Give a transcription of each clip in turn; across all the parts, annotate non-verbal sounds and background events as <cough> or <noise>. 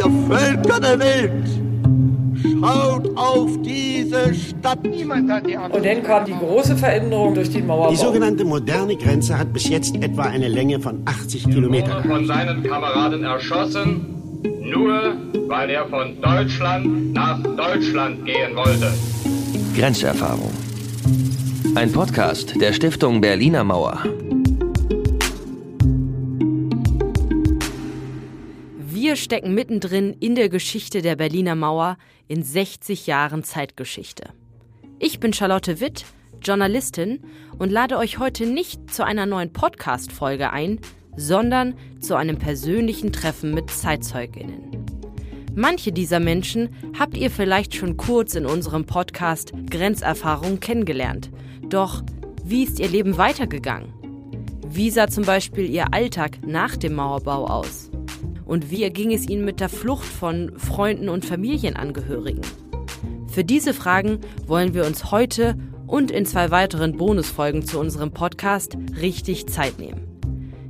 ihr Völker der Welt, schaut auf diese Stadt. Niemand hat die Und dann kam die große Veränderung durch den Mauerbau. Die sogenannte moderne Grenze hat bis jetzt etwa eine Länge von 80 Kilometern. von seinen Kameraden erschossen, nur weil er von Deutschland nach Deutschland gehen wollte. Grenzerfahrung. Ein Podcast der Stiftung Berliner Mauer. Wir stecken mittendrin in der Geschichte der Berliner Mauer in 60 Jahren Zeitgeschichte. Ich bin Charlotte Witt, Journalistin und lade euch heute nicht zu einer neuen Podcast-Folge ein, sondern zu einem persönlichen Treffen mit ZeitzeugInnen. Manche dieser Menschen habt ihr vielleicht schon kurz in unserem Podcast Grenzerfahrung kennengelernt. Doch wie ist ihr Leben weitergegangen? Wie sah zum Beispiel ihr Alltag nach dem Mauerbau aus? Und wie ging es ihnen mit der Flucht von Freunden und Familienangehörigen? Für diese Fragen wollen wir uns heute und in zwei weiteren Bonusfolgen zu unserem Podcast richtig Zeit nehmen.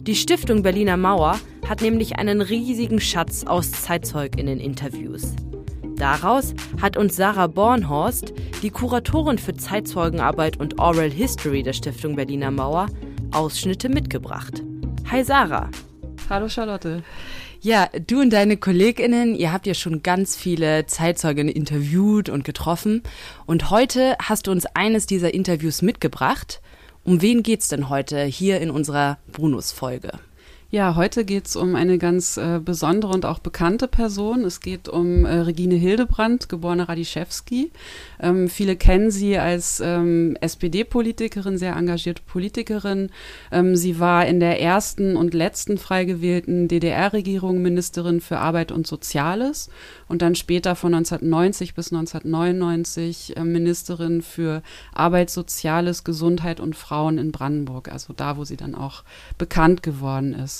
Die Stiftung Berliner Mauer hat nämlich einen riesigen Schatz aus Zeitzeuginnen-Interviews. Daraus hat uns Sarah Bornhorst, die Kuratorin für Zeitzeugenarbeit und Oral History der Stiftung Berliner Mauer, Ausschnitte mitgebracht. Hi Sarah. Hallo Charlotte. Ja, du und deine KollegInnen, ihr habt ja schon ganz viele Zeitzeugen interviewt und getroffen. Und heute hast du uns eines dieser Interviews mitgebracht. Um wen geht's denn heute hier in unserer Bonusfolge? Ja, heute geht es um eine ganz äh, besondere und auch bekannte Person. Es geht um äh, Regine Hildebrand, geborene Radiszewski. Ähm, viele kennen sie als ähm, SPD-Politikerin, sehr engagierte Politikerin. Ähm, sie war in der ersten und letzten frei gewählten DDR-Regierung Ministerin für Arbeit und Soziales und dann später von 1990 bis 1999 äh, Ministerin für Arbeit, Soziales, Gesundheit und Frauen in Brandenburg, also da, wo sie dann auch bekannt geworden ist.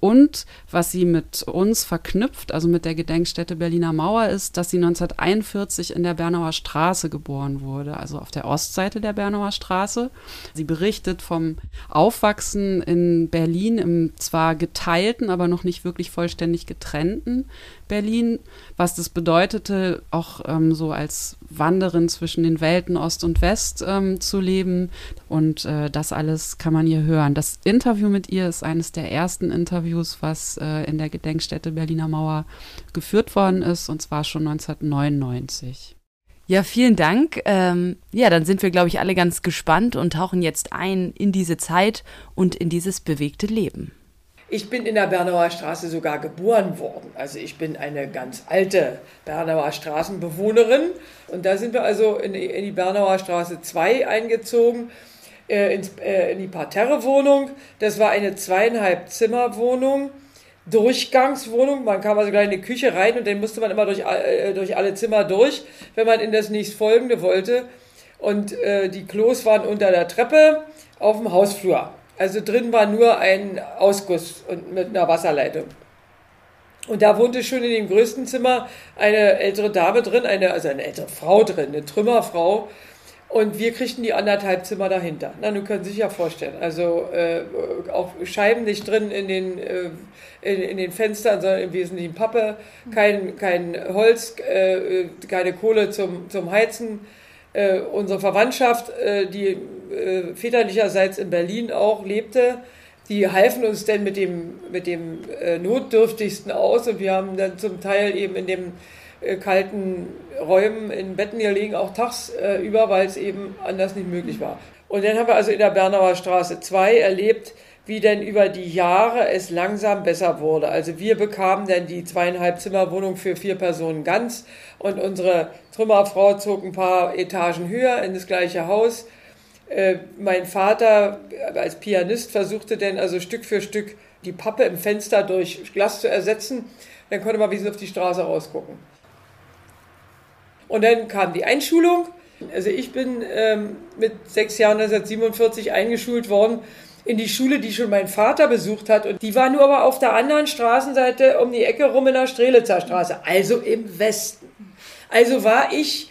Und was sie mit uns verknüpft, also mit der Gedenkstätte Berliner Mauer, ist, dass sie 1941 in der Bernauer Straße geboren wurde, also auf der Ostseite der Bernauer Straße. Sie berichtet vom Aufwachsen in Berlin im zwar geteilten, aber noch nicht wirklich vollständig getrennten Berlin, was das bedeutete, auch ähm, so als Wanderin zwischen den Welten Ost und West ähm, zu leben. Und äh, das alles kann man hier hören. Das Interview mit ihr ist eines der ersten Interviews, was äh, in der Gedenkstätte Berliner Mauer geführt worden ist, und zwar schon 1999. Ja, vielen Dank. Ähm, ja, dann sind wir, glaube ich, alle ganz gespannt und tauchen jetzt ein in diese Zeit und in dieses bewegte Leben. Ich bin in der Bernauer Straße sogar geboren worden. Also ich bin eine ganz alte Bernauer Straßenbewohnerin. Und da sind wir also in die, in die Bernauer Straße 2 eingezogen, äh, ins, äh, in die Parterrewohnung. Das war eine zweieinhalb Zimmerwohnung. Durchgangswohnung. Man kam also gleich in die Küche rein und dann musste man immer durch, äh, durch alle Zimmer durch, wenn man in das nächstfolgende wollte. Und äh, die Klos waren unter der Treppe auf dem Hausflur. Also drin war nur ein Ausguss und mit einer Wasserleitung. Und da wohnte schon in dem größten Zimmer eine ältere Dame drin, eine, also eine ältere Frau drin, eine Trümmerfrau. Und wir kriegten die anderthalb Zimmer dahinter. Na, du kannst sich ja vorstellen. Also äh, auch Scheiben nicht drin in den, äh, in, in, den Fenstern, sondern im Wesentlichen Pappe, kein, kein Holz, äh, keine Kohle zum, zum Heizen äh, unsere Verwandtschaft, äh, die äh, väterlicherseits in Berlin auch lebte, die halfen uns denn mit dem, mit dem äh, Notdürftigsten aus und wir haben dann zum Teil eben in dem äh, kalten Räumen in Betten gelegen, auch tagsüber, äh, weil es eben anders nicht möglich war. Und dann haben wir also in der Bernauer Straße 2 erlebt, wie denn über die Jahre es langsam besser wurde. Also wir bekamen dann die zweieinhalb Zimmerwohnung für vier Personen ganz und unsere Trümmerfrau zog ein paar Etagen höher in das gleiche Haus. Äh, mein Vater als Pianist versuchte dann also Stück für Stück die Pappe im Fenster durch Glas zu ersetzen. Dann konnte man wenigstens auf die Straße rausgucken. Und dann kam die Einschulung. Also ich bin ähm, mit sechs Jahren 1947 eingeschult worden in die Schule, die schon mein Vater besucht hat. Und die war nur aber auf der anderen Straßenseite um die Ecke rum in der Strelitzer Straße, also im Westen. Also war ich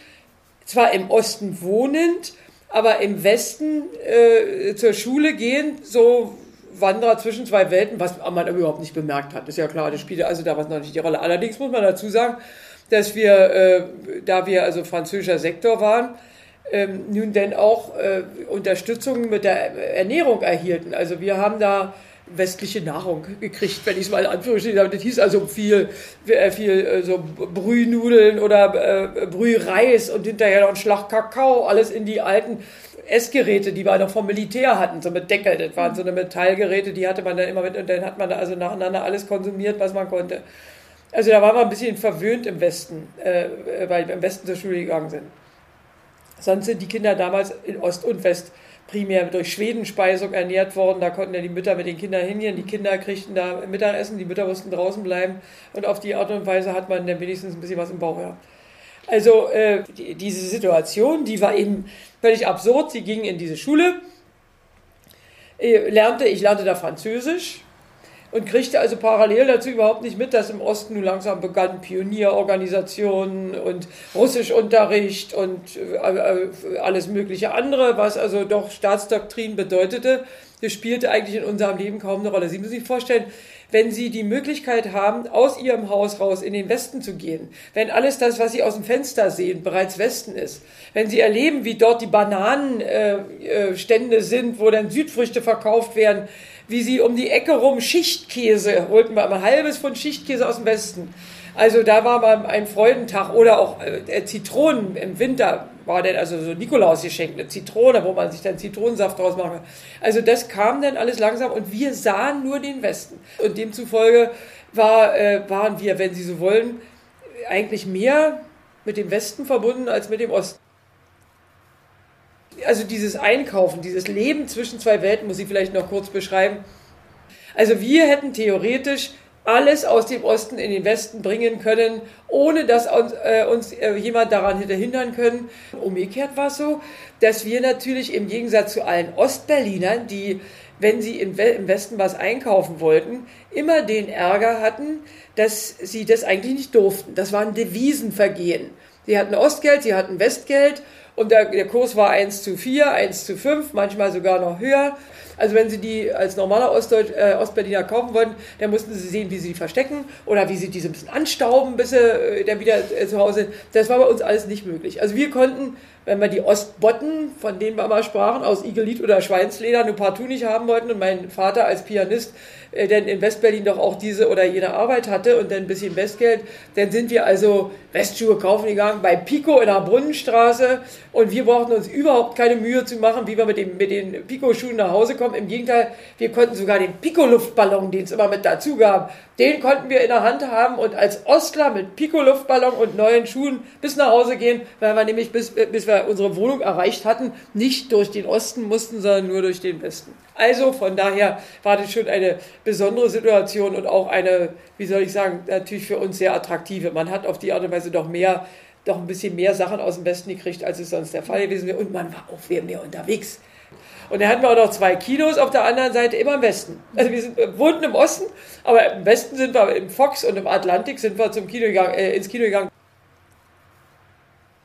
zwar im Osten wohnend, aber im Westen äh, zur Schule gehend, so Wanderer zwischen zwei Welten, was man überhaupt nicht bemerkt hat. Ist ja klar, das spielte also damals noch nicht die Rolle. Allerdings muss man dazu sagen, dass wir, äh, da wir also französischer Sektor waren, ähm, nun denn auch äh, Unterstützung mit der Ernährung erhielten. Also wir haben da westliche Nahrung gekriegt, wenn ich es mal in Anführungsstrichen habe. Das hieß also viel, äh, viel äh, so Brühnudeln oder äh, Brühreis und hinterher noch ein Schlag Kakao, alles in die alten Essgeräte, die wir noch vom Militär hatten, so mit Deckel. Das waren so eine Metallgeräte, die hatte man dann immer mit und dann hat man da also nacheinander alles konsumiert, was man konnte. Also da waren wir ein bisschen verwöhnt im Westen, äh, weil wir im Westen zur Schule gegangen sind. Sonst sind die Kinder damals in Ost und West primär durch Schwedenspeisung ernährt worden. Da konnten ja die Mütter mit den Kindern hingehen. Die Kinder kriegten da Mittagessen, die Mütter mussten draußen bleiben. Und auf die Art und Weise hat man dann wenigstens ein bisschen was im Bauch gehabt. Also äh, die, diese Situation, die war eben völlig absurd. Sie ging in diese Schule, äh, lernte, ich lernte da Französisch und kriegte also parallel dazu überhaupt nicht mit, dass im Osten nun langsam begannen Pionierorganisationen und Russischunterricht und äh, alles mögliche andere, was also doch Staatsdoktrin bedeutete. Das spielte eigentlich in unserem Leben kaum eine Rolle. Sie müssen sich vorstellen, wenn Sie die Möglichkeit haben, aus Ihrem Haus raus in den Westen zu gehen, wenn alles das, was Sie aus dem Fenster sehen, bereits Westen ist, wenn Sie erleben, wie dort die Bananenstände äh, äh, sind, wo dann Südfrüchte verkauft werden, wie sie um die Ecke rum Schichtkäse, holten wir ein halbes Pfund Schichtkäse aus dem Westen. Also da war mal ein Freudentag oder auch äh, Zitronen im Winter war dann also so Nikolaus geschenkt, eine Zitrone, wo man sich dann Zitronensaft draus machen kann. Also das kam dann alles langsam und wir sahen nur den Westen. Und demzufolge war, äh, waren wir, wenn Sie so wollen, eigentlich mehr mit dem Westen verbunden als mit dem Osten also dieses Einkaufen, dieses Leben zwischen zwei Welten, muss ich vielleicht noch kurz beschreiben. Also wir hätten theoretisch alles aus dem Osten in den Westen bringen können, ohne dass uns, äh, uns äh, jemand daran hätte hindern können. Umgekehrt war es so, dass wir natürlich im Gegensatz zu allen Ostberlinern, die, wenn sie im, We im Westen was einkaufen wollten, immer den Ärger hatten, dass sie das eigentlich nicht durften. Das waren Devisenvergehen. Sie hatten Ostgeld, sie hatten Westgeld und der, der Kurs war 1 zu 4, 1 zu 5, manchmal sogar noch höher. Also wenn Sie die als normaler Ostdeutsch, äh, Ostberliner kaufen wollten, dann mussten Sie sehen, wie Sie die verstecken oder wie Sie diese ein bisschen anstauben, bis Sie äh, dann wieder äh, zu Hause sind. Das war bei uns alles nicht möglich. Also wir konnten, wenn wir die Ostbotten, von denen wir mal sprachen, aus Igelit oder Schweinsleder nur partout nicht haben wollten und mein Vater als Pianist äh, denn in Westberlin doch auch diese oder jene Arbeit hatte und dann ein bisschen Westgeld, dann sind wir also Westschuhe kaufen gegangen bei Pico in der Brunnenstraße und wir brauchten uns überhaupt keine Mühe zu machen, wie wir mit, dem, mit den Pico-Schuhen nach Hause kommen. Im Gegenteil, wir konnten sogar den Pico-Luftballon, den es immer mit dazu gab, den konnten wir in der Hand haben und als Ostler mit Pico-Luftballon und neuen Schuhen bis nach Hause gehen, weil wir nämlich bis, bis wir unsere Wohnung erreicht hatten, nicht durch den Osten mussten, sondern nur durch den Westen. Also von daher war das schon eine besondere Situation und auch eine, wie soll ich sagen, natürlich für uns sehr attraktive. Man hat auf die Art und Weise doch mehr, doch ein bisschen mehr Sachen aus dem Westen gekriegt, als es sonst der Fall gewesen wäre. Und man war auch viel mehr unterwegs. Und dann hatten wir auch noch zwei Kinos auf der anderen Seite, immer im Westen. Also wir, sind, wir wohnten im Osten, aber im Westen sind wir im Fox und im Atlantik sind wir zum Kino gegangen, äh, ins Kino gegangen.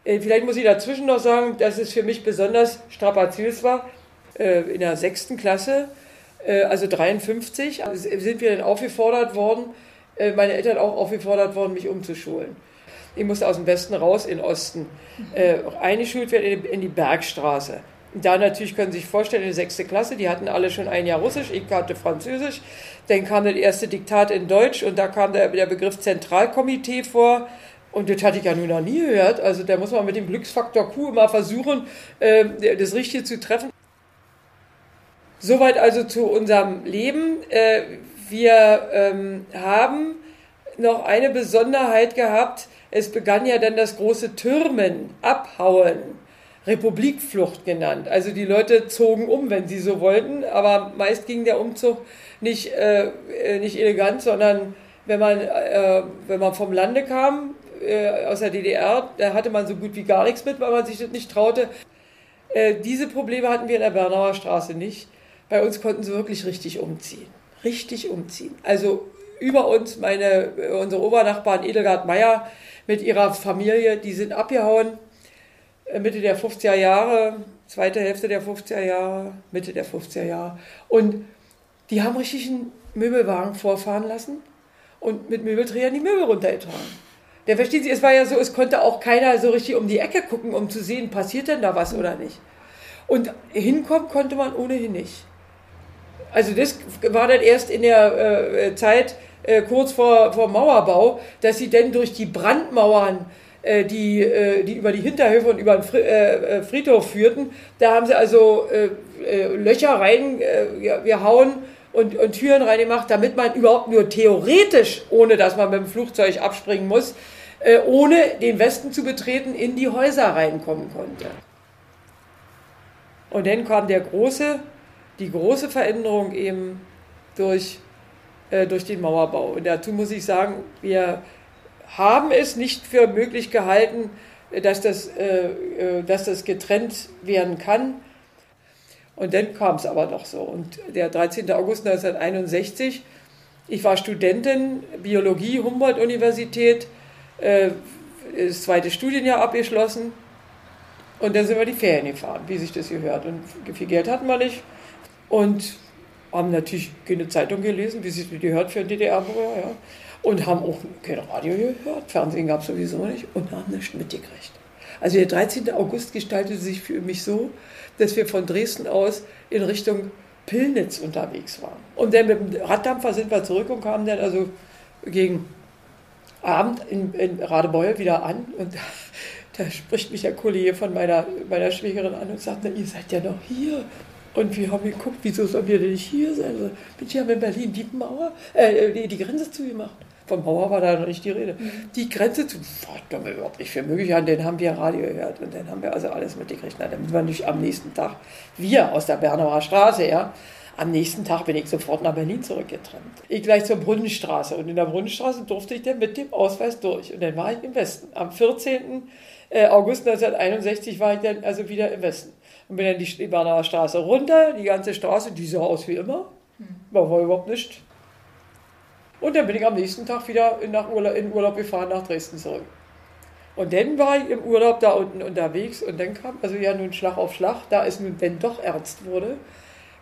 Äh, vielleicht muss ich dazwischen noch sagen, dass es für mich besonders strapaziös war, äh, in der sechsten Klasse, äh, also 53, sind wir dann aufgefordert worden, äh, meine Eltern auch aufgefordert worden, mich umzuschulen. Ich musste aus dem Westen raus in den Osten. eingeschult werden in die Bergstraße. Da natürlich können Sie sich vorstellen, in der sechste Klasse, die hatten alle schon ein Jahr Russisch, ich hatte Französisch. Dann kam das erste Diktat in Deutsch und da kam der, der Begriff Zentralkomitee vor. Und das hatte ich ja nun noch nie gehört. Also da muss man mit dem Glücksfaktor Q immer versuchen, das Richtige zu treffen. Soweit also zu unserem Leben. Äh, wir ähm, haben noch eine Besonderheit gehabt. Es begann ja dann das große Türmen, Abhauen, Republikflucht genannt. Also die Leute zogen um, wenn sie so wollten, aber meist ging der Umzug nicht, äh, äh nicht elegant, sondern wenn man, äh, wenn man vom Lande kam, äh, aus der DDR, da hatte man so gut wie gar nichts mit, weil man sich das nicht traute. Äh, diese Probleme hatten wir in der Bernauer Straße nicht bei uns konnten sie wirklich richtig umziehen. Richtig umziehen. Also über uns, meine, unsere Obernachbarn Edelgard Meyer mit ihrer Familie, die sind abgehauen. Äh, Mitte der 50er Jahre, zweite Hälfte der 50er Jahre, Mitte der 50er Jahre. Und Die haben richtig einen Möbelwagen vorfahren lassen und mit Möbelträgern die Möbel runtergetragen. Der versteht sich, es war ja so, es konnte auch keiner so richtig um die Ecke gucken, um zu sehen, passiert denn da was oder nicht. Und hinkommen konnte man ohnehin nicht. Also das war dann erst in der äh, Zeit äh, kurz vor, vor Mauerbau, dass sie dann durch die Brandmauern, die, äh, die über die Hinterhöfe und über den äh, äh, Friedhof führten, da haben sie also Löcher reingehauen und, und Türen reingemacht, damit man überhaupt nur theoretisch, ohne dass man mit dem Flugzeug abspringen muss, ohne den Westen zu betreten, in die Häuser reinkommen konnte. Und dann kam der große, die große Veränderung eben durch, äh, durch den Mauerbau. Und dazu muss ich sagen, wir haben es nicht für möglich gehalten, dass das, äh, äh dass das getrennt werden kann. Und dann kam es aber doch so. Und der 13. August 1961, ich war Studentin, Biologie, Humboldt-Universität, äh, das zweite Studienjahr abgeschlossen und dann sind wir die Ferien gefahren, wie sich das gehört. Und viel Geld hatten wir nicht. Und haben natürlich keine Zeitung gelesen, wie sich das gehört für einen DDR-Bürger. Ja. Und haben auch kein Radio gehört. Fernsehen gab es sowieso nicht. Und haben nichts mitgekriegt. Also der 13. August gestaltete sich für mich so, dass wir von Dresden aus in Richtung Pillnitz unterwegs waren. Und dann mit dem Raddampfer sind wir zurück und kamen dann also gegen Abend in, in Radebeul wieder an. Und da spricht mich der Kollege von meiner, meiner Schwägerin an und sagt, na, ihr seid ja noch hier. Und wir haben geguckt, wieso sollen wir denn nicht hier sein? Also, Mensch, haben in Berlin die Mauer, äh, die Grenze zugemacht. Von Mauer war da noch nicht die Rede. Mhm. Die Grenze zu, haben wir überhaupt nicht für möglich an, den haben wir Radio gehört und dann haben wir also alles mitgekriegt. Na, dann sind wir nicht am nächsten Tag, wir aus der Bernauer Straße, ja, am nächsten Tag bin ich sofort nach Berlin zurückgetrennt. Ich gleich zur Brunnenstraße und in der Brunnenstraße durfte ich dann mit dem Ausweis durch und dann war ich im Westen. Am 14. Äh, August 1961 war ich dann also wieder im Westen. Und bin dann die Bernauer Straße runter, die ganze Straße, die sah aus wie immer. War, war überhaupt nicht. Und dann bin ich am nächsten Tag wieder in, nach Urlaub, in Urlaub gefahren nach Dresden zurück. Und dann war ich im Urlaub da unten unterwegs und dann kam, also ja nun Schlag auf Schlag, da es nun wenn doch ernst wurde,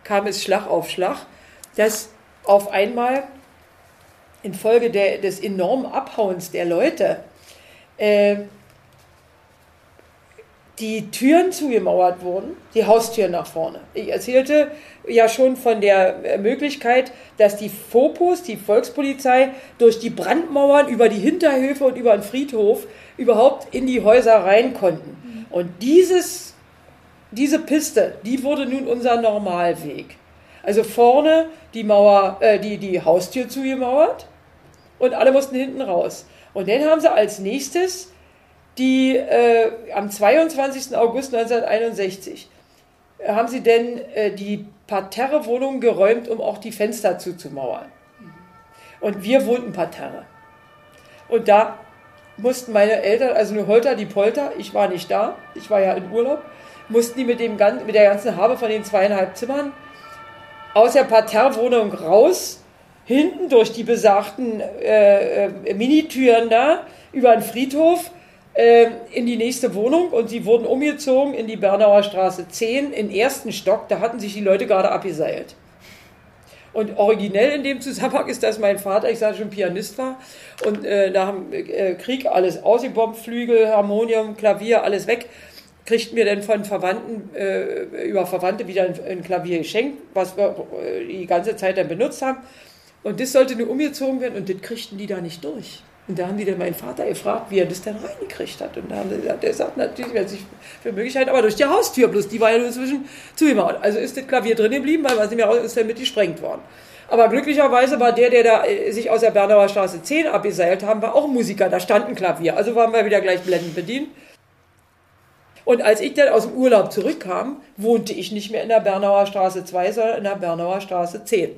kam es Schlag auf Schlag, dass auf einmal infolge der, des enormen Abhauens der Leute äh, die Türen zugemauert wurden, die Haustüren nach vorne. Ich erzählte ja schon von der Möglichkeit, dass die Fopus, die Volkspolizei, durch die Brandmauern über die Hinterhöfe und über den Friedhof überhaupt in die Häuser rein konnten. Und dieses, diese Piste, die wurde nun unser Normalweg. Also vorne die Mauer, äh, die, die Haustür zugemauert und alle mussten hinten raus. Und dann haben sie als nächstes die äh, am 22. August 1961 äh, haben sie denn äh, die Parterre-Wohnung geräumt, um auch die Fenster zuzumauern. Und wir wohnten Parterre. Und da mussten meine Eltern, also nur Holter die Polter, ich war nicht da, ich war ja in Urlaub, mussten die mit, dem, mit der ganzen Habe von den zweieinhalb Zimmern aus der Parterre-Wohnung raus, hinten durch die besagten äh, äh Minitüren da, über den Friedhof, in die nächste Wohnung und sie wurden umgezogen in die Bernauer Straße 10, im ersten Stock. Da hatten sich die Leute gerade abgeseilt. Und originell in dem Zusammenhang ist, dass mein Vater, ich sage schon, Pianist war und äh, nach dem äh, Krieg alles ausgebombt, Flügel, Harmonium, Klavier, alles weg. Kriegten wir dann von Verwandten, äh, über Verwandte wieder ein, ein, Klavier geschenkt, was wir äh, die ganze Zeit dann benutzt haben. Und das sollte nur umgezogen werden und das kriegten die da nicht durch. Und da haben die dann meinen Vater gefragt, wie er das denn reingekriegt hat. Und da haben sie gesagt, sagt natürlich, wer sich für Möglichkeit, aber durch die Haustür, bloß die war ja nur inzwischen zugemacht. Also ist das Klavier drin geblieben, weil was nicht mehr raus ist, damit gesprengt worden. Aber glücklicherweise war der, der da äh, sich aus der Bernauer Straße 10 abgeseilt haben, war auch Musiker, da stand ein Klavier. Also waren wir wieder gleich blendend bedient. Und als ich dann aus dem Urlaub zurückkam, wohnte ich nicht mehr in der Bernauer Straße 2, sondern in der Bernauer Straße 10.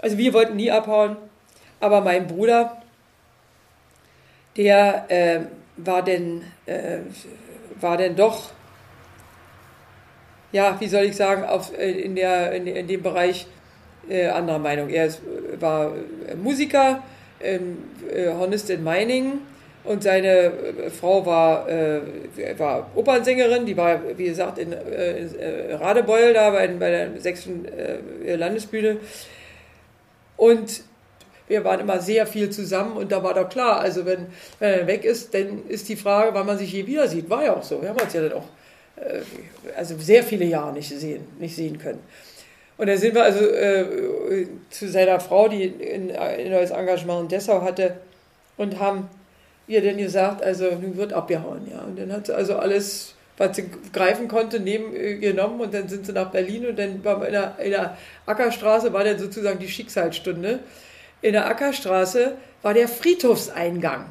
Also wir wollten nie abhauen. Aber mein Bruder, der äh, war denn, äh, war denn doch, ja, wie soll ich sagen, auf, äh, in, der, in, in dem Bereich äh, anderer Meinung. Er ist, war Musiker, ähm, Hornist in Meiningen Und seine äh, Frau war, äh, war Opernsängerin, die war, wie gesagt, in, äh, Radebeul, da bei, bei der sächsischen äh, Landesbühne. Und wir waren immer sehr viel zusammen und da war doch klar, also wenn, wenn er weg ist, dann ist die Frage, wann man sich je wieder sieht. War ja auch so. Wir haben uns ja dann auch äh, also sehr viele Jahre nicht sehen, nicht sehen können. Und dann sind wir also äh, zu seiner Frau, die ein, ein neues Engagement in Dessau hatte, und haben ihr dann gesagt, also nun wird abgehauen, ja. Und dann hat sie also alles, was sie greifen konnte, neben äh, genommen und dann sind sie nach Berlin und dann war in der, in der Ackerstraße war dann sozusagen die Schicksalsstunde. In der Ackerstraße war der Friedhofseingang.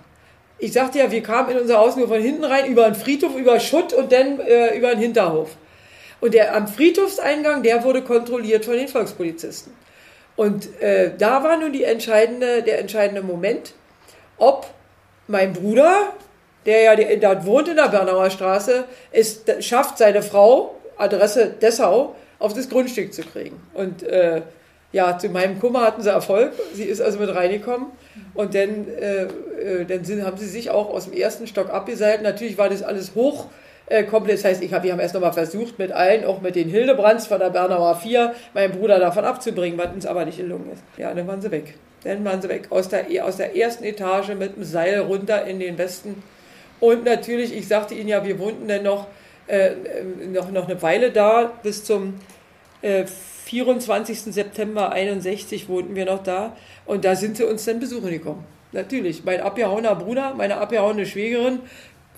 Ich sagte ja, wir kamen in unser Haus nur von hinten rein, über einen Friedhof, über Schutt und dann äh, über einen Hinterhof. Und der am Friedhofseingang, der wurde kontrolliert von den Volkspolizisten. Und äh, da war nun die entscheidende, der entscheidende Moment, ob mein Bruder, der ja die, dort wohnt in der Bernauer Straße, es schafft, seine Frau, Adresse Dessau, auf das Grundstück zu kriegen. Und äh, ja, zu meinem Kummer hatten sie Erfolg. Sie ist also mit reingekommen. Und dann, äh, äh, dann sind, haben sie sich auch aus dem ersten Stock abgeseilt. Natürlich war das alles hoch äh, komplett. Das heißt, ich hab, wir haben erst nochmal versucht, mit allen, auch mit den Hildebrands von der Bernauer 4, meinen Bruder davon abzubringen, was uns aber nicht gelungen ist. Ja, dann waren sie weg. Dann waren sie weg aus der, aus der ersten Etage mit dem Seil runter in den Westen. Und natürlich, ich sagte Ihnen ja, wir wohnten dann noch, äh, noch, noch eine Weile da, bis zum äh, 24. September 61 wohnten wir noch da. Und da sind sie uns dann besuchen gekommen. Natürlich, mein abgehauener Bruder, meine abgehauene Schwägerin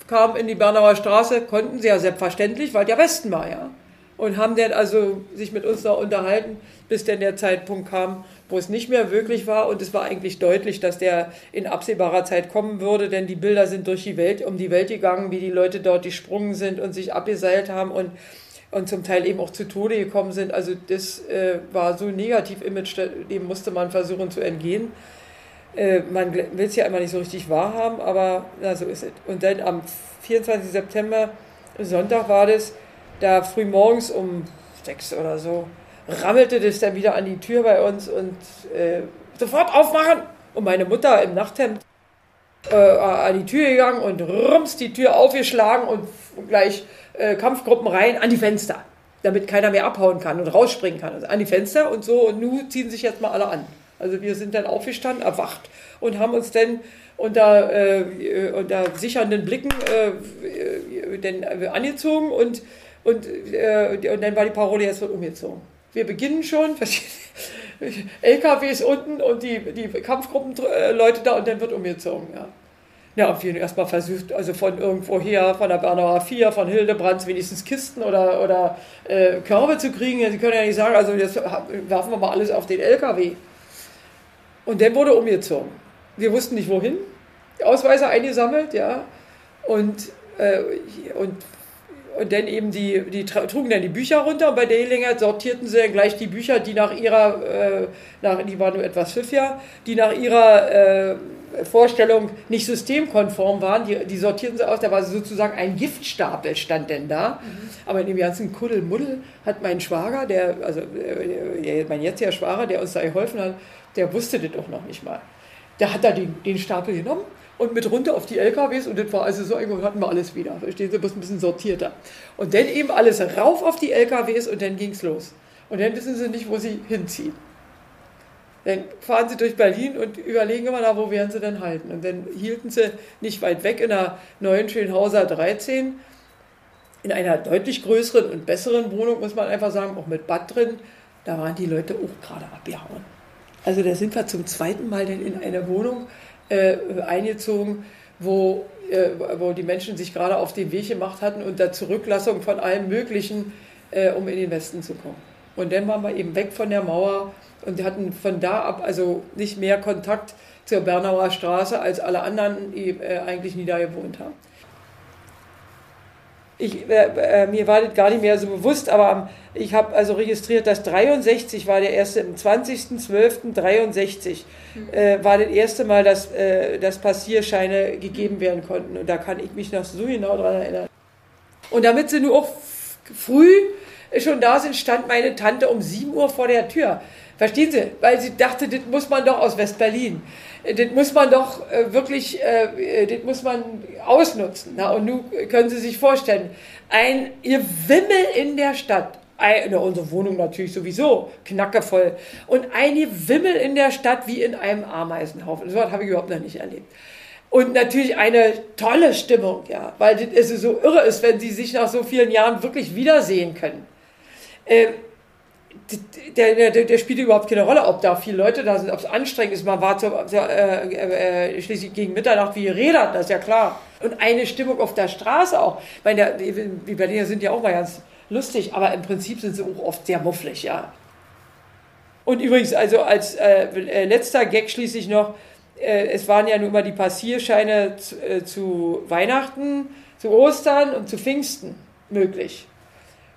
kamen in die Bernauer Straße, konnten sie ja selbstverständlich, weil der Westen war ja. Und haben dann also sich mit uns noch unterhalten, bis dann der Zeitpunkt kam, wo es nicht mehr wirklich war. Und es war eigentlich deutlich, dass der in absehbarer Zeit kommen würde, denn die Bilder sind durch die Welt, um die Welt gegangen, wie die Leute dort gesprungen sind und sich abgeseilt haben und, und zum Teil eben auch zu Tode gekommen sind. Also das äh, war so ein Negativ-Image, dem musste man versuchen zu entgehen. Äh, man will es ja immer nicht so richtig wahrhaben, aber na, so ist es. Und dann am 24. September, Sonntag war das, da früh morgens um sechs oder so, rammelte das dann wieder an die Tür bei uns und äh, sofort aufmachen. Und meine Mutter im Nachthemd äh, an die Tür gegangen und rums die Tür aufgeschlagen und gleich äh, Kampfgruppen rein an die Fenster, damit keiner mehr abhauen kann und rausspringen kann. Also an die Fenster und so und nun ziehen sich jetzt mal alle an. Also wir sind dann aufgestanden, erwacht und haben uns dann unter, äh, unter sichernden Blicken äh, äh denn, äh, angezogen und, und, äh, und dann war die Parole, jetzt wird umgezogen. Wir beginnen schon, <laughs> LKWs unten und die, die Kampfgruppenleute da und dann wird umgezogen. Ja. Ja, und wir haben erstmal versucht, also von irgendwoher, von der Bernauer 4, von Hildebrands wenigstens Kisten oder, oder äh, Körbe zu kriegen. Sie können ja nicht sagen, also jetzt werfen wir mal alles auf den LKW. Und dann wurde umgezogen. Wir wussten nicht wohin. Ausweise eingesammelt, ja. Und, äh, und, und dann eben die, die trugen dann die Bücher runter und bei der Gelegenheit sortierten sie dann gleich die Bücher, die nach ihrer, äh, nach, die waren nur etwas pfiffiger, die nach ihrer äh, Vorstellung nicht systemkonform waren, die, die sortierten sie aus, da war sozusagen ein Giftstapel stand denn da. Mhm. Aber in dem ganzen Kuddelmuddel hat mein Schwager, der, also äh, mein jetziger Schwager, der uns da geholfen hat, der wusste das auch noch nicht mal. Der hat da den, den Stapel genommen und mit runter auf die LKWs und das war also so, irgendwo hatten wir alles wieder. Verstehen Sie, bloß ein bisschen sortierter. Und dann eben alles rauf auf die LKWs und dann ging es los. Und dann wissen Sie nicht, wo Sie hinziehen. Dann fahren sie durch Berlin und überlegen immer, da, wo werden sie denn halten. Und dann hielten sie nicht weit weg in der neuen Schönhauser 13, in einer deutlich größeren und besseren Wohnung, muss man einfach sagen, auch mit Bad drin. Da waren die Leute auch gerade abgehauen. Also da sind wir zum zweiten Mal dann in eine Wohnung äh, eingezogen, wo, äh, wo die Menschen sich gerade auf den Weg gemacht hatten unter Zurücklassung von allem Möglichen, äh, um in den Westen zu kommen. Und dann waren wir eben weg von der Mauer und hatten von da ab also nicht mehr Kontakt zur Bernauer Straße, als alle anderen die, äh, eigentlich nie da gewohnt haben ich, äh, äh, mir war das gar nicht mehr so bewusst, aber ich habe also registriert, dass 63 war der erste, am 20.12.63 mhm. äh, war das erste Mal, dass, äh, dass Passierscheine gegeben werden konnten. Und da kann ich mich noch so genau daran erinnern. Und damit sie nur auch früh schon da sind, stand meine Tante um 7 Uhr vor der Tür. Verstehen Sie? Weil sie dachte, das muss man doch aus West-Berlin. Das muss man doch äh, wirklich, äh, das muss man ausnutzen. Und nun können Sie sich vorstellen, ein ihr Wimmel in der Stadt. Ein, unsere Wohnung natürlich sowieso, knackevoll. Und ein Wimmel in der Stadt wie in einem Ameisenhaufen. So was habe ich überhaupt noch nicht erlebt. Und natürlich eine tolle Stimmung, ja, weil es so irre ist, wenn sie sich nach so vielen Jahren wirklich wiedersehen können. Äh, der, der, der, spielt überhaupt keine Rolle, ob da viele Leute da sind, ob es anstrengend ist. Man war zu, äh, äh, schließlich gegen Mitternacht wie Räder, das ist ja klar. Und eine Stimmung auf der Straße auch. Ich meine, die, Berliner sind ja auch mal ganz lustig, aber im Prinzip sind sie auch oft sehr mufflig, ja. Und übrigens, also als äh, äh letzter Gag schließlich noch, äh, es waren ja nun mal die Passierscheine zu, äh, zu Weihnachten, zu Ostern und zu Pfingsten möglich.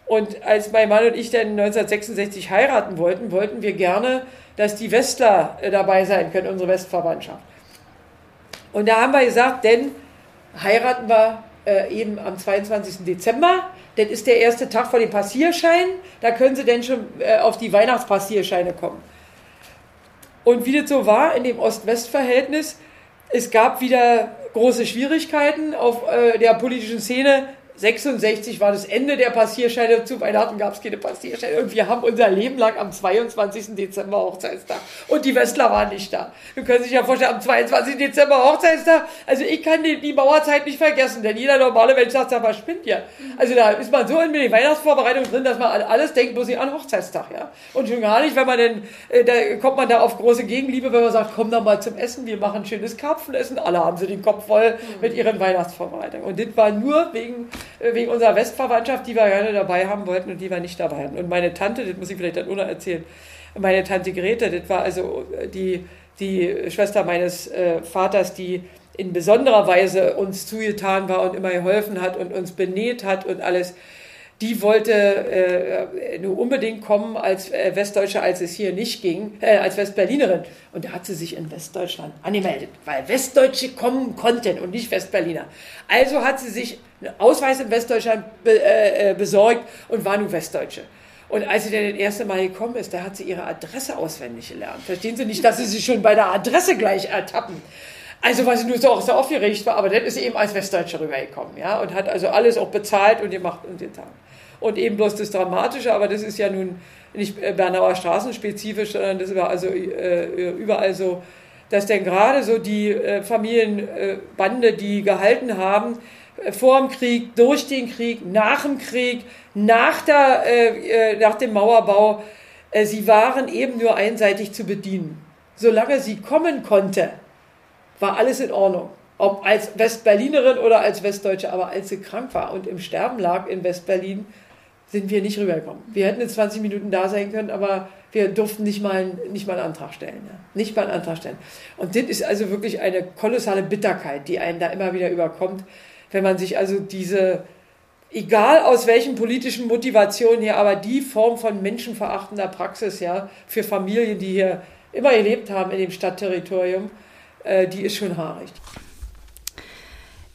Und als mein Mann und ich dann 1966 heiraten wollten, wollten wir gerne, dass die Westler äh, dabei sein können, unsere Westverwandtschaft. Und da haben wir gesagt, denn heiraten wir äh, eben am 22. Dezember. Das ist der erste Tag vor dem Passierschein. Da können Sie denn schon äh, auf die Weihnachtspassierscheine kommen. Und wie das so war in dem Ost-West-Verhältnis, es gab wieder große Schwierigkeiten auf der politischen Szene 66 war das Ende der Passierscheine. Zu Weihnachten gab es keine Passierscheine. Und wir haben unser Leben lang am 22. Dezember Hochzeitstag. Und die Westler waren nicht da. Du können sich ja vorstellen, am 22. Dezember Hochzeitstag. Also ich kann die, die Mauerzeit nicht vergessen, denn jeder normale Mensch sagt, was spinnt ihr? Also da ist man so in der Weihnachtsvorbereitung drin, dass man an alles denkt, bloß nicht an Hochzeitstag. Ja? Und schon gar nicht, wenn man denn, äh, da kommt man da auf große Gegenliebe, wenn man sagt, komm doch mal zum Essen, wir machen schönes Karpfenessen. Alle haben sie den Kopf voll mit ihren Weihnachtsvorbereitungen. Und das war nur wegen wegen unserer Westverwandtschaft, die wir gerne dabei haben wollten und die wir nicht dabei hatten. Und meine Tante, das muss ich vielleicht dann ohne erzählen, meine Tante Grete, das war also äh, die, die Schwester meines äh, Vaters, die in besonderer Weise uns zugetan war und immer geholfen hat und uns benäht hat und alles die wollte äh, nur unbedingt kommen als äh, Westdeutsche, als es hier nicht ging, äh, als Westberlinerin. Und da hat sie sich in Westdeutschland angemeldet, weil Westdeutsche kommen konnten und nicht Westberliner. Also hat sie sich einen Ausweis in Westdeutschland be äh, äh, besorgt und war nun Westdeutsche. Und als sie dann das erste Mal gekommen ist, da hat sie ihre Adresse auswendig gelernt. Verstehen Sie nicht, dass sie sich schon bei der Adresse gleich ertappen? Also, was nur so, auch so aufgeregt war, aber dann ist eben als Westdeutsche rübergekommen, ja, und hat also alles auch bezahlt und gemacht und getan. Und eben bloß das Dramatische, aber das ist ja nun nicht Bernauer Straßenspezifisch, sondern das war also äh, überall so, dass denn gerade so die äh, Familienbande, die gehalten haben, äh, vor dem Krieg, durch den Krieg, nach dem Krieg, nach, der, äh, äh nach dem Mauerbau, äh, sie waren eben nur einseitig zu bedienen. Solange sie kommen konnte, war alles in Ordnung. Ob als Westberlinerin oder als Westdeutsche, aber als sie krank war und im Sterben lag in Westberlin, sind wir nicht rübergekommen. Wir hätten in 20 Minuten da sein können, aber wir durften nicht mal, nicht mal einen Antrag stellen. Ja. Nicht mal einen Antrag stellen. Und das ist also wirklich eine kolossale Bitterkeit, die einen da immer wieder überkommt, wenn man sich also diese, egal aus welchen politischen Motivationen her, aber die Form von menschenverachtender Praxis ja, für Familien, die hier immer gelebt haben in dem Stadtterritorium, äh, die ist schon haarig.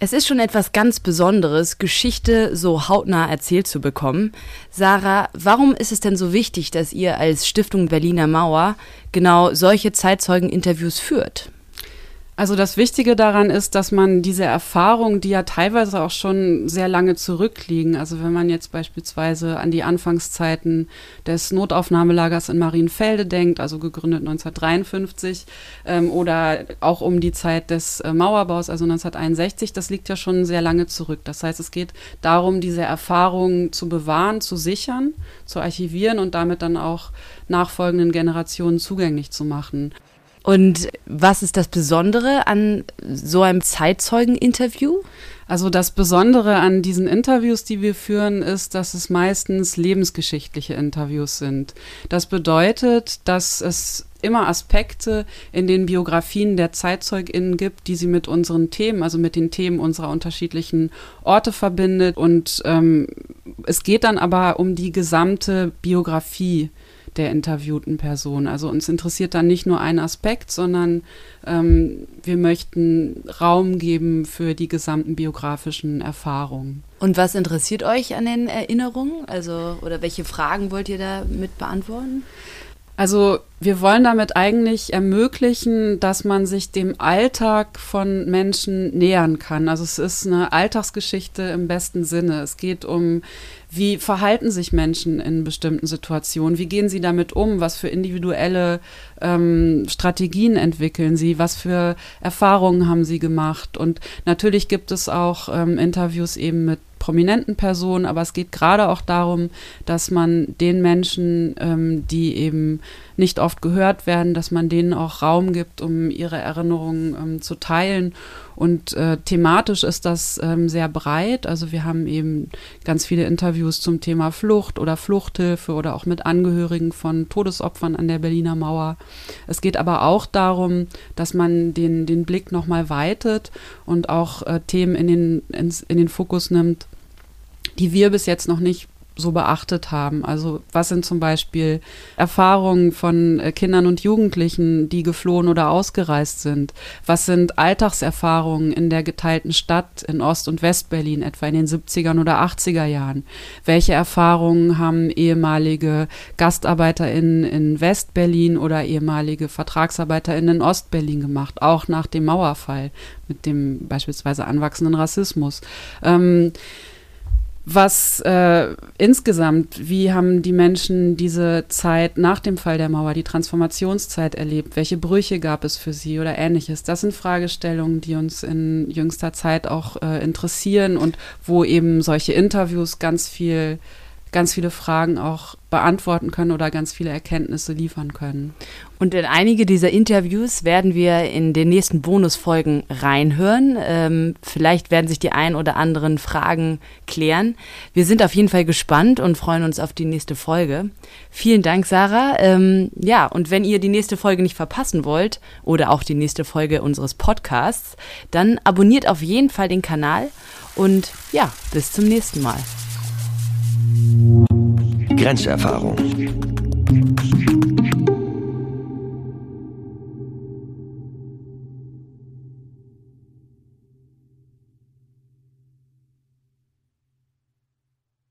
Es ist schon etwas ganz Besonderes, Geschichte so hautnah erzählt zu bekommen. Sarah, warum ist es denn so wichtig, dass ihr als Stiftung Berliner Mauer genau solche Zeitzeugeninterviews führt? Also das Wichtige daran ist, dass man diese Erfahrungen, die ja teilweise auch schon sehr lange zurückliegen, also wenn man jetzt beispielsweise an die Anfangszeiten des Notaufnahmelagers in Marienfelde denkt, also gegründet 1953, ähm, oder auch um die Zeit des äh, Mauerbaus, also 1961, das liegt ja schon sehr lange zurück. Das heißt, es geht darum, diese Erfahrungen zu bewahren, zu sichern, zu archivieren und damit dann auch nachfolgenden Generationen zugänglich zu machen. Und was ist das Besondere an so einem Zeitzeugeninterview? Also das Besondere an diesen Interviews, die wir führen, ist, dass es meistens lebensgeschichtliche Interviews sind. Das bedeutet, dass es immer Aspekte in den Biografien der ZeitzeugInnen gibt, die sie mit unseren Themen, also mit den Themen unserer unterschiedlichen Orte verbindet. Und ähm, es geht dann aber um die gesamte Biografie der interviewten Person. Also uns interessiert dann nicht nur ein Aspekt, sondern ähm, wir möchten Raum geben für die gesamten biografischen Erfahrungen. Und was interessiert euch an den Erinnerungen? Also, oder welche Fragen wollt ihr da mit beantworten? Also wir wollen damit eigentlich ermöglichen, dass man sich dem Alltag von Menschen nähern kann. Also es ist eine Alltagsgeschichte im besten Sinne. Es geht um, wie verhalten sich Menschen in bestimmten Situationen, wie gehen sie damit um, was für individuelle ähm, Strategien entwickeln sie, was für Erfahrungen haben sie gemacht. Und natürlich gibt es auch ähm, Interviews eben mit prominenten Personen, aber es geht gerade auch darum, dass man den Menschen, ähm, die eben nicht oft gehört werden, dass man denen auch Raum gibt, um ihre Erinnerungen ähm, zu teilen. Und äh, thematisch ist das ähm, sehr breit. Also wir haben eben ganz viele Interviews zum Thema Flucht oder Fluchthilfe oder auch mit Angehörigen von Todesopfern an der Berliner Mauer. Es geht aber auch darum, dass man den, den Blick nochmal weitet und auch äh, Themen in den, ins, in den Fokus nimmt, die wir bis jetzt noch nicht so beachtet haben. Also was sind zum Beispiel Erfahrungen von äh, Kindern und Jugendlichen, die geflohen oder ausgereist sind? Was sind Alltagserfahrungen in der geteilten Stadt in Ost- und Westberlin, etwa in den 70er oder 80er Jahren? Welche Erfahrungen haben ehemalige GastarbeiterInnen in Westberlin oder ehemalige VertragsarbeiterInnen in Ostberlin gemacht, auch nach dem Mauerfall mit dem beispielsweise anwachsenden Rassismus? Ähm, was äh, insgesamt, wie haben die Menschen diese Zeit nach dem Fall der Mauer, die Transformationszeit erlebt? Welche Brüche gab es für sie oder ähnliches? Das sind Fragestellungen, die uns in jüngster Zeit auch äh, interessieren und wo eben solche Interviews ganz viel ganz viele Fragen auch beantworten können oder ganz viele Erkenntnisse liefern können. Und in einige dieser Interviews werden wir in den nächsten Bonusfolgen reinhören. Ähm, vielleicht werden sich die ein oder anderen Fragen klären. Wir sind auf jeden Fall gespannt und freuen uns auf die nächste Folge. Vielen Dank, Sarah. Ähm, ja, und wenn ihr die nächste Folge nicht verpassen wollt oder auch die nächste Folge unseres Podcasts, dann abonniert auf jeden Fall den Kanal und ja, bis zum nächsten Mal. Grenzerfahrung.